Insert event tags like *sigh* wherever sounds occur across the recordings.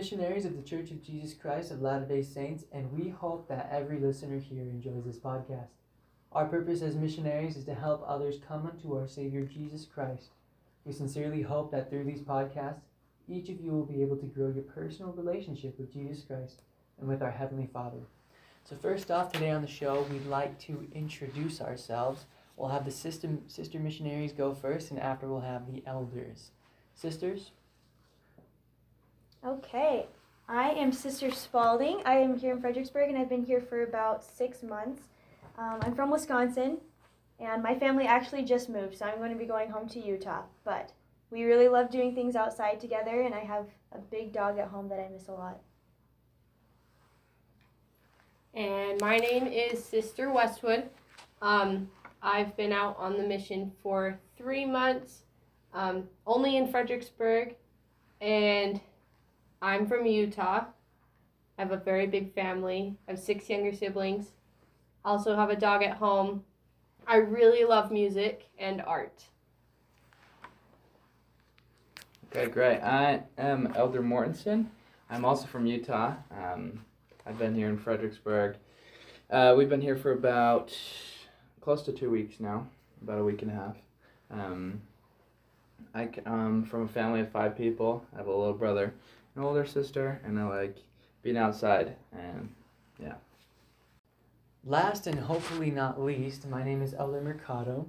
missionaries of the Church of Jesus Christ of Latter day Saints, and we hope that every listener here enjoys this podcast. Our purpose as missionaries is to help others come unto our Savior Jesus Christ. We sincerely hope that through these podcasts, each of you will be able to grow your personal relationship with Jesus Christ and with our Heavenly Father. So, first off, today on the show, we'd like to introduce ourselves. We'll have the sister, sister missionaries go first, and after, we'll have the elders. Sisters? Okay, I am Sister Spalding. I am here in Fredericksburg and I've been here for about six months. Um, I'm from Wisconsin and my family actually just moved, so I'm going to be going home to Utah. But we really love doing things outside together and I have a big dog at home that I miss a lot. And my name is Sister Westwood. Um, I've been out on the mission for three months, um, only in Fredericksburg, and I'm from Utah. I have a very big family. I have six younger siblings. I also have a dog at home. I really love music and art. Okay, great. I am Elder Mortensen. I'm also from Utah. Um, I've been here in Fredericksburg. Uh, we've been here for about close to two weeks now, about a week and a half. Um, I c- um from a family of five people. I have a little brother, an older sister, and I like being outside. And yeah. Last and hopefully not least, my name is Elder Mercado.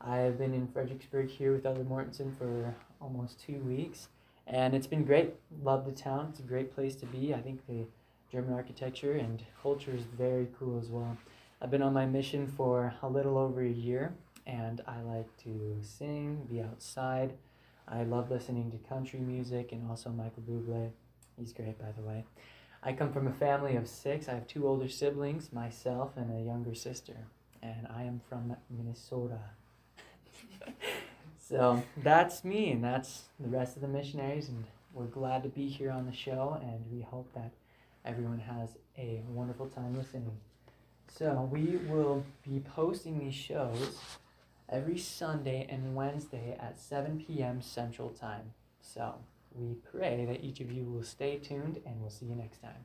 I have been in Fredericksburg here with Elder Mortensen for almost two weeks, and it's been great. Love the town. It's a great place to be. I think the German architecture and culture is very cool as well. I've been on my mission for a little over a year, and I like to sing, be outside. I love listening to country music and also Michael Bublé. He's great, by the way. I come from a family of six. I have two older siblings, myself, and a younger sister. And I am from Minnesota. *laughs* so that's me, and that's the rest of the missionaries. And we're glad to be here on the show, and we hope that everyone has a wonderful time listening. So we will be posting these shows every Sunday and Wednesday at 7 p.m. Central Time. So we pray that each of you will stay tuned and we'll see you next time.